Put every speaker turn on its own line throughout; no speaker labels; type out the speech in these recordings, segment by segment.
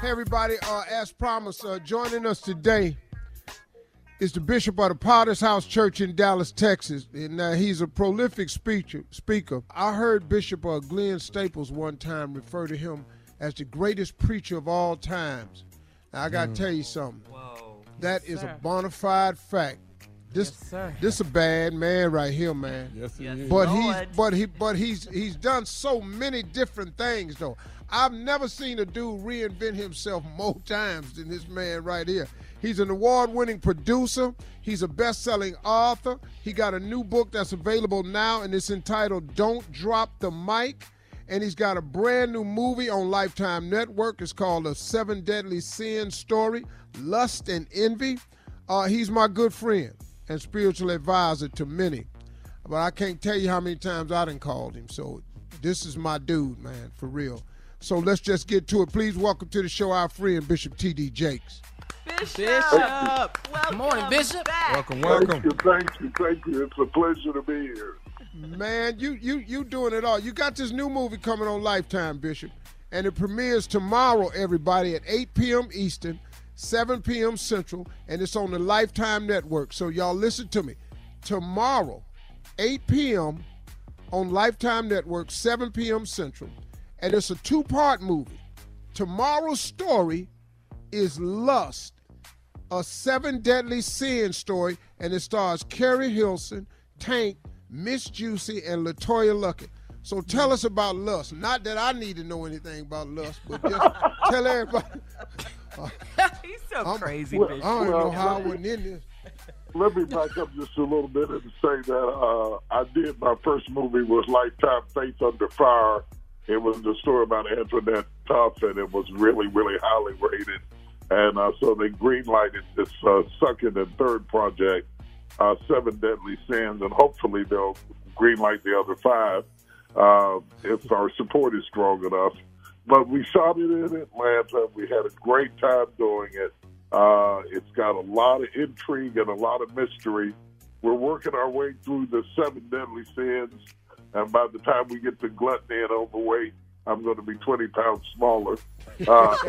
Hey, everybody, uh, as promised, uh, joining us today is the Bishop of the Potter's House Church in Dallas, Texas. And uh, he's a prolific speaker. speaker. I heard Bishop uh, Glenn Staples one time refer to him as the greatest preacher of all times. Now, I got to tell you something. Whoa! That is a bona fide fact. This this a bad man right here, man.
Yes, he is.
But he's but he but he's he's done so many different things though. I've never seen a dude reinvent himself more times than this man right here. He's an award-winning producer. He's a best-selling author. He got a new book that's available now, and it's entitled "Don't Drop the Mic." And he's got a brand new movie on Lifetime Network. It's called "A Seven Deadly Sins Story: Lust and Envy." Uh, he's my good friend and spiritual advisor to many. But I can't tell you how many times I done called him. So this is my dude, man, for real. So let's just get to it. Please welcome to the show our friend Bishop T.D. Jakes.
Bishop. Good morning, Bishop.
Welcome,
Thank
welcome.
you, thank you, thank you. It's a pleasure to be here.
Man, you you you doing it all. You got this new movie coming on Lifetime, Bishop, and it premieres tomorrow. Everybody at 8 p.m. Eastern, 7 p.m. Central, and it's on the Lifetime Network. So y'all listen to me. Tomorrow, 8 p.m. on Lifetime Network, 7 p.m. Central, and it's a two-part movie. Tomorrow's story is Lust, a seven deadly sin story, and it stars Keri Hilson, Tank, Miss Juicy, and LeToya Luckett. So tell us about Lust. Not that I need to know anything about Lust, but just tell everybody.
He's so
I'm-
crazy,
well,
Bishop.
I don't even know how I
let me-
in this.
Let me back up just a little bit and say that uh, I did my first movie was Lifetime Faith Under Fire. It was the story about Antoinette and it was really, really highly rated. And uh, so they greenlighted this uh, second and third project, uh, Seven Deadly Sins, and hopefully they'll greenlight the other five uh, if our support is strong enough. But we shot it in Atlanta. We had a great time doing it. Uh, it's got a lot of intrigue and a lot of mystery. We're working our way through the seven deadly sins. And by the time we get to gluttony and overweight, I'm going to be 20 pounds smaller. Uh,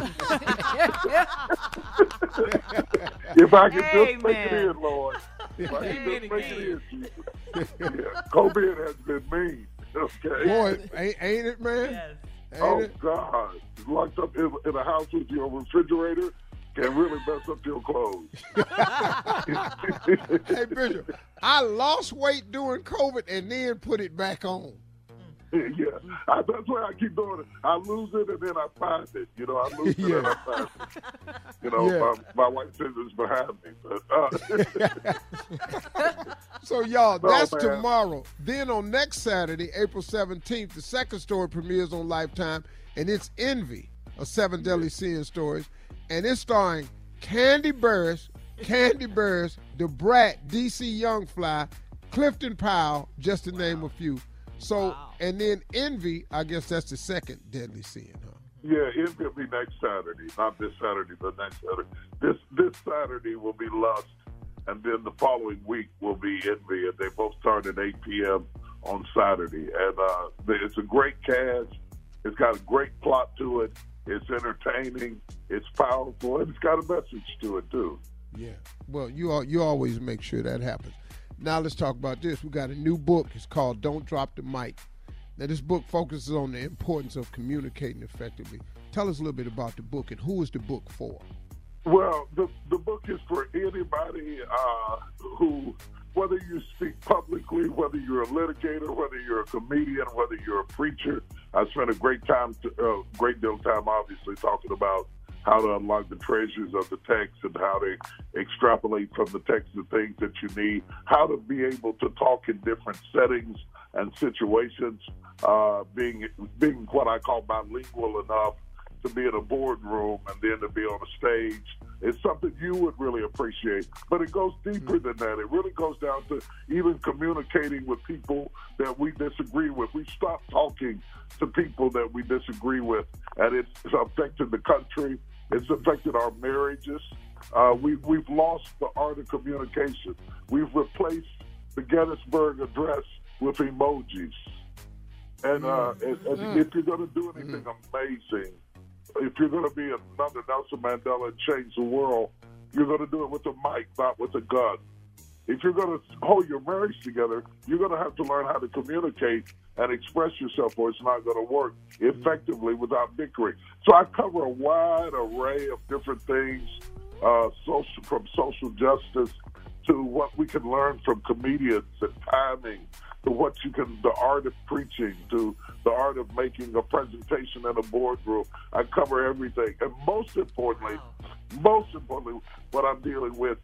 if I can
Hey,
just make it
man.
in, Lord. If I can just make it in, Jesus. Yeah. COVID has been mean. Okay.
Boy, ain't, ain't it, man?
Yes.
Ain't
Oh
it?
God! Locked up in, in a house with your refrigerator can really mess up your clothes.
Hey, Bishop, I lost weight during COVID and then put it back on.
yeah, I, that's why I keep doing it. I lose it and then I find it. You know, I lose it and I find it. You know,
Yeah.
my, my wife says it's behind me, but uh,
So, y'all,
Oh,
that's
man.
tomorrow. Then on next Saturday, April 17th, the second story premieres on Lifetime, and it's Envy, a Seven Deadly Sin stories. And it's starring Kandi Burruss, Kandi Burruss, Da Brat, DC Young Fly, Clifton Powell, just to name a few. So, and then Envy, I guess that's the second Deadly Sin, huh?
yeah, it will be next Saturday, not this Saturday, but next Saturday. This this Saturday will be Lust, and then the following week will be Envy, and they both start at 8 p.m. on Saturday. And uh, it's a great cast. It's got a great plot to it. It's entertaining. It's powerful, and it's got a message to it too.
Yeah. Well, you al- you always make sure that happens. Now let's talk about this. We got a new book. It's called "Don't Drop the Mic." Now this book focuses on the importance of communicating effectively. Tell us a little bit about the book and who is the book for?
Well, the the book is for anybody uh, who, whether you speak publicly, whether you're a litigator, whether you're a comedian, whether you're a preacher. I spent a great time, uh, great deal of time, obviously, talking about how to unlock the treasures of the text and how to extrapolate from the text the things that you need, how to be able to talk in different settings and situations, uh, being being what I call bilingual enough to be in a boardroom and then to be on a stage is something you would really appreciate. But it goes deeper than that. It really goes down to even communicating with people that we disagree with. We stop talking to people that we disagree with, and it's affected the country. It's affected our marriages. Uh, we, we've lost the art of communication. We've replaced the Gettysburg Address with emojis. And, uh, and, and if you're going to do anything amazing, if you're going to be another Nelson Mandela and change the world, you're going to do it with a mic, not with a gun. If you're going to hold your marriage together, you're going to have to learn how to communicate and express yourself, or it's not going to work effectively without bickering. So I cover a wide array of different things, uh, social from social justice to what we can learn from comedians and timing to what you can, the art of preaching, to the art of making a presentation in a boardroom. I cover everything. And most importantly, most importantly, what I'm dealing with,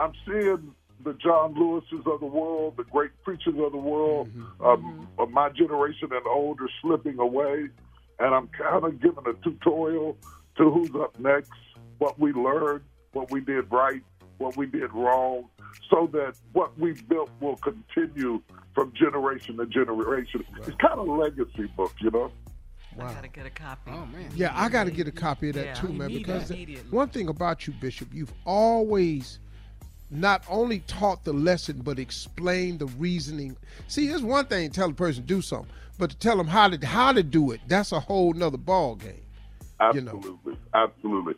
I'm seeing the John Lewises of the world, the great preachers of the world, mm-hmm. um, of my generation and older slipping away. And I'm kind of giving a tutorial to who's up next, what we learned, what we did right, what we did wrong, so that what we built will continue from generation to generation. It's kind of a legacy book, you know?
I gotta get a copy.
Oh man.
Yeah, I got to get a copy of that
Yeah,
too, man. Because
that
the-
immediately.
one thing about you, Bishop, you've always not only taught the lesson but explained the reasoning. See, it's one thing to tell a person to do something, but to tell them how to how to do it, that's a whole nother ball game. You know.
Absolutely.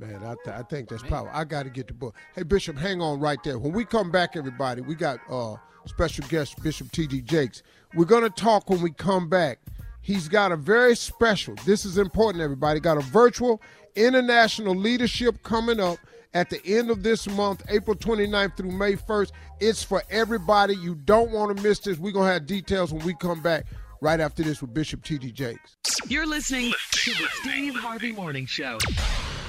Absolutely.
Man, I, th- I think that's power. I got to get the book. Hey, Bishop, hang on right there. When we come back, everybody, we got uh, special guest Bishop T.D. Jakes. We're going to talk when we come back. He's got a very special, this is important, everybody, got a virtual international leadership coming up at the end of this month, April 29th through May 1st. It's for everybody. You don't want to miss this. We're going to have details when we come back right after this with Bishop T.D. Jakes.
You're listening to the Steve Harvey Morning Show.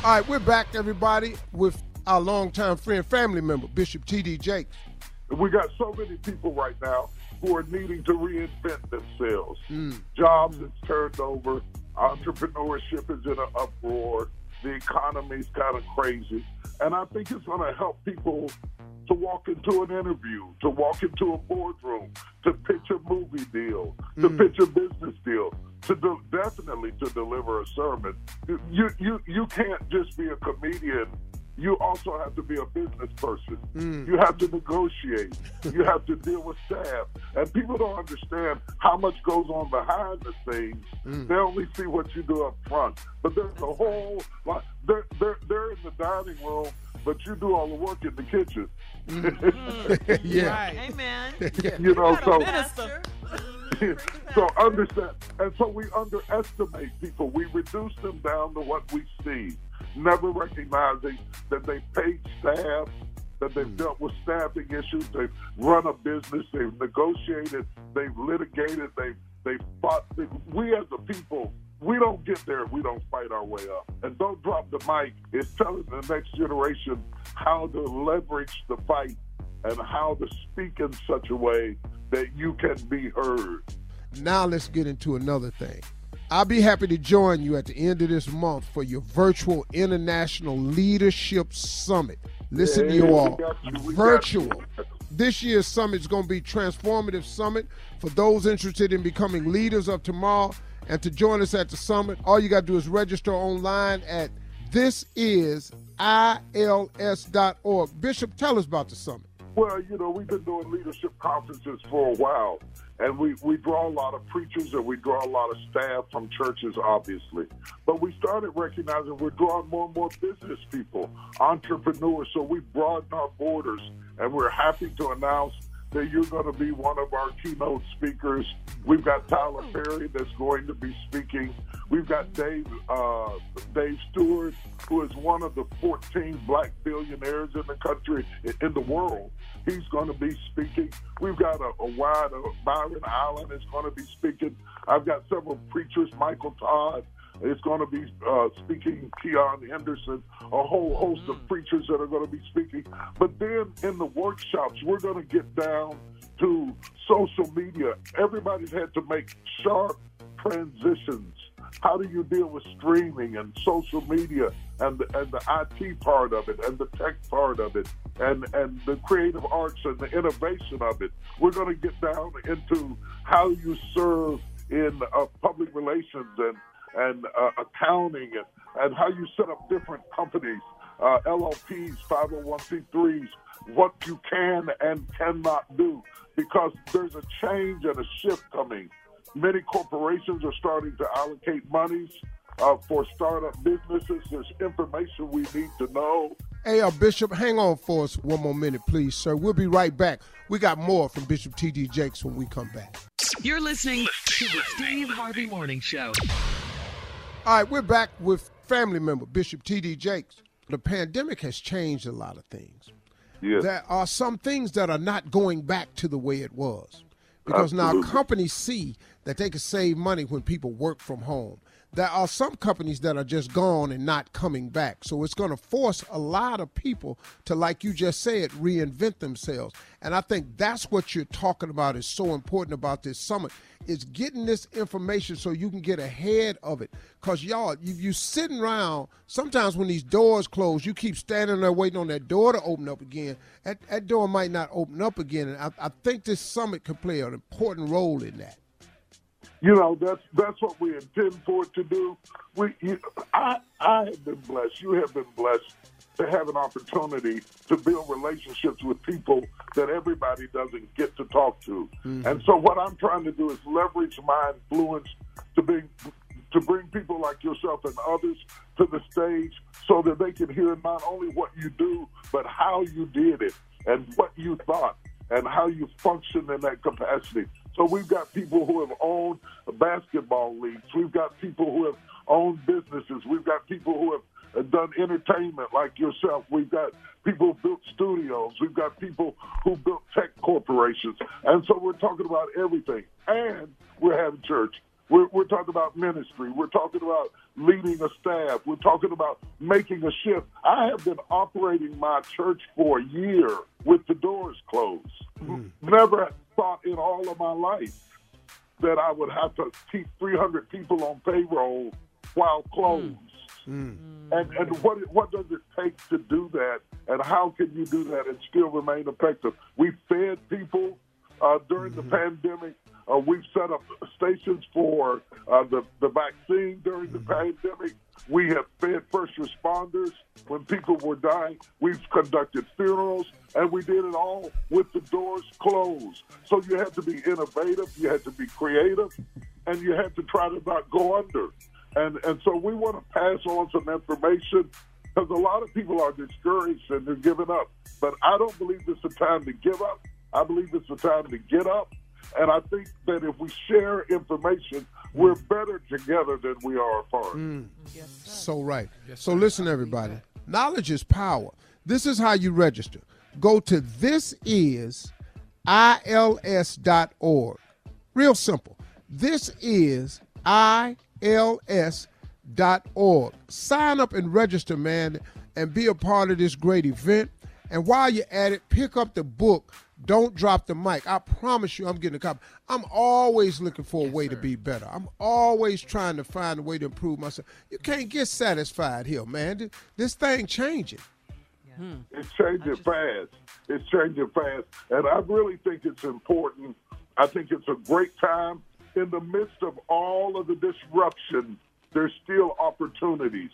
All right, we're back, everybody, with our longtime friend, family member, Bishop T.D. Jakes.
We got so many people right now who are needing to reinvent themselves. Hmm. Jobs is turned over. Entrepreneurship is in an uproar. The economy's kind of crazy. And I think it's going to help people to walk into an interview, to walk into a boardroom, to pitch a movie deal, to pitch a business deal, to do, definitely to deliver a sermon. You, you, you can't just be a comedian you also have to be a business person.
Mm.
You have to negotiate. you have to deal with staff. And people don't understand how much goes on behind the scenes.
Mm.
They only see what you do up front. But there's a whole lot. They're, they're, they're in the dining room, but you do all the work in the kitchen. Mm-hmm.
yeah.
Right. Amen.
you know, so so understand, and so we underestimate people. We reduce them down to what we see, never recognizing that they paid staff, that they've mm. dealt with staffing issues, they've run a business, they've negotiated, they've litigated, they've they've fought. We as a people, we don't get there if we don't fight our way up. And don't drop the mic. It's telling the next generation how to leverage the fight and how to speak in such a way that you can be heard.
Now let's get into another thing. I'll be happy to join you at the end of this month for your virtual International Leadership Summit. Listen to you all.
you,
Virtual.
you.
This year's summit is going to be transformative summit for those interested in becoming leaders of tomorrow. And to join us at the summit, all you got to do is register online at thisisils.org. Bishop, tell us about the summit.
Well, you know, we've been doing leadership conferences for a while, and we, we draw a lot of preachers and we draw a lot of staff from churches, obviously. But we started recognizing we're drawing more and more business people, entrepreneurs, so we broadened our borders, and we're happy to announce that you're going to be one of our keynote speakers. We've got Tyler Perry that's going to be speaking. We've got Dave uh, Dave Steward, who is one of the 14 black billionaires in the country, in the world. He's going to be speaking. We've got a, a wide, uh, Byron Allen is going to be speaking. I've got several preachers, Michael Todd is going to be uh, speaking, Keion Henderson, a whole host of preachers that are going to be speaking. But then in the workshops, we're going to get down to social media. Everybody's had to make sharp transitions. How do you deal with streaming and social media and the, and the IT part of it and the tech part of it and, and the creative arts and the innovation of it? We're going to get down into how you serve in uh, public relations and and uh, accounting and, and how you set up different companies, uh, LLPs, 501c3s, what you can and cannot do, because there's a change and a shift coming. Many corporations are starting to allocate monies uh, for startup businesses. There's information we need to know.
Hey, uh, Bishop, hang on for us one more minute, please, sir. We'll be right back. We got more from Bishop T.D. Jakes when we come back.
You're listening to the Steve Harvey Morning Show.
All right, we're back with family member Bishop T.D. Jakes. The pandemic has changed a lot of things.
Yes.
There are some things that are not going back to the way it was because now companies see that they can save money when people work from home. There are some companies that are just gone and not coming back. So it's going to force a lot of people to, like you just said, reinvent themselves. And I think that's what you're talking about is so important about this summit is getting this information so you can get ahead of it. Cause y'all, you you sitting around. Sometimes when these doors close, you keep standing there waiting on that door to open up again. That that door might not open up again, and I, I think this summit could play an important role in that.
You know, that's that's what we intend for it to do. We, you, I, I have been blessed. You have been blessed to have an opportunity to build relationships with people that everybody doesn't get to talk to. Mm-hmm. And so, what I'm trying to do is leverage my influence to bring to bring people like yourself and others to the stage, so that they can hear not only what you do, but how you did it and what you thought and how you function in that capacity. So we've got people who have owned basketball leagues. We've got people who have owned businesses. We've got people who have uh, done entertainment like yourself. We've got people who built studios. We've got people who built tech corporations. And so we're talking about everything. And we're having church. We're, we're talking about ministry. We're talking about leading a staff. We're talking about making a shift. I have been operating my church for a year with the doors closed. Mm. Never thought in all of my life that I would have to keep 300 people on payroll while closed. And and what what does it take to do that? And how can you do that and still remain effective? We fed people uh, during the pandemic. Uh, we've set up stations for uh, the, the vaccine during the pandemic. We have fed first responders when people were dying. We've conducted funerals, and we did it all with the doors closed. So you had to be innovative, you had to be creative, and you had to try to not go under. And and so we want to pass on some information because a lot of people are discouraged and they're giving up. But I don't believe it's a time to give up. I believe it's a time to get up. And I think that if we share information, we're better together than we are apart.
Mm. Yes, so right. Yes, so listen, everybody. Knowledge is power. This is how you register. Go to thisisils.org. Real simple. This is ils.org. Sign up and register, man, and be a part of this great event. And while you're at it, pick up the book don't drop the mic. I promise you, I'm getting a copy. I'm always looking for a yes, way sir. to be better. I'm always trying to find a way to improve myself. You can't get satisfied here, man. This thing changing.
Hmm. It's changing just... fast. It's changing fast. And I really think it's important. I think it's a great time. In the midst of all of the disruption, there's still opportunities.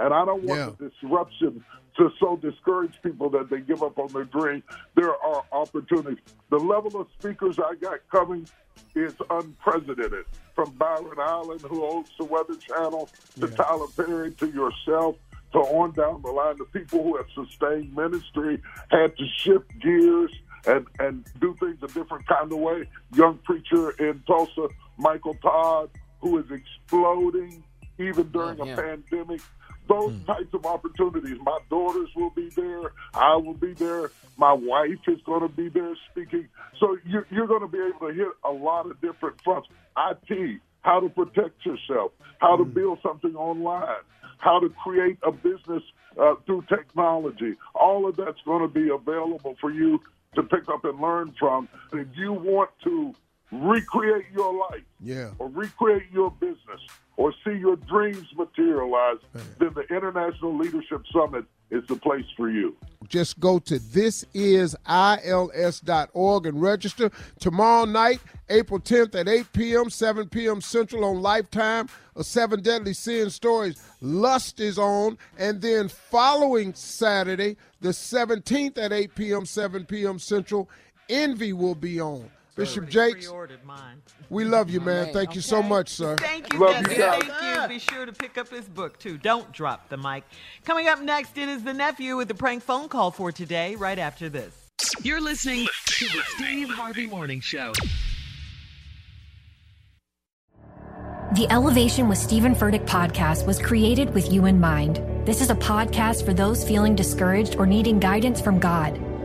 And I don't want yeah. the disruption to so discourage people that they give up on their dream. There are opportunities. The level of speakers I got coming is unprecedented. From Byron Allen, who owns the Weather Channel, to yeah. Tyler Perry, to yourself, to on down the line, the people who have sustained ministry had to shift gears and, and do things a different kind of way. Young preacher in Tulsa, Michael Todd, who is exploding even during oh, yeah, yeah. a pandemic those mm. types of opportunities. My daughters will be there. I will be there. My wife is going to be there speaking. So you're, you're going to be able to hit a lot of different fronts. IT, how to protect yourself, how to hmm. build something online, how to create a business uh, through technology. All of that's going to be available for you to pick up and learn from. If you want to recreate your life,
yeah,
or recreate your business, or see your dreams materialize, then the International Leadership Summit is the place for you.
Just go to thisisils.org and register. Tomorrow night, April 10th at 8 p.m., 7 p.m. Central on Lifetime, a Seven Deadly Sin Stories. Lust is on. And then following Saturday, the 17th at 8 p.m., 7 p.m. Central, Envy will be on. Bishop Jakes. We love you, man. Thank you so much, sir.
Thank you,
love
you Thank you. Be sure to pick up his book, too. Don't drop the mic. Coming up next, it is the nephew with the prank phone call for today, right after this.
You're listening to the Steve Harvey Morning Show.
The Elevation with Stephen Furtick podcast was created with you in mind. This is a podcast for those feeling discouraged or needing guidance from God.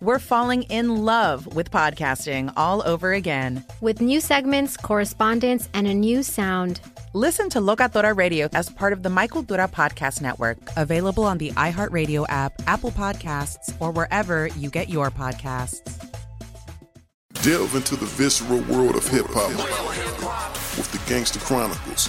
we're falling in love with podcasting all over again.
With new segments, correspondence, and a new sound.
Listen to Locatora Radio as part of the My Cultura Podcast Network, available on the iHeartRadio app, Apple Podcasts, or wherever you get your podcasts.
Delve into the visceral world of hip hop with the Gangster Chronicles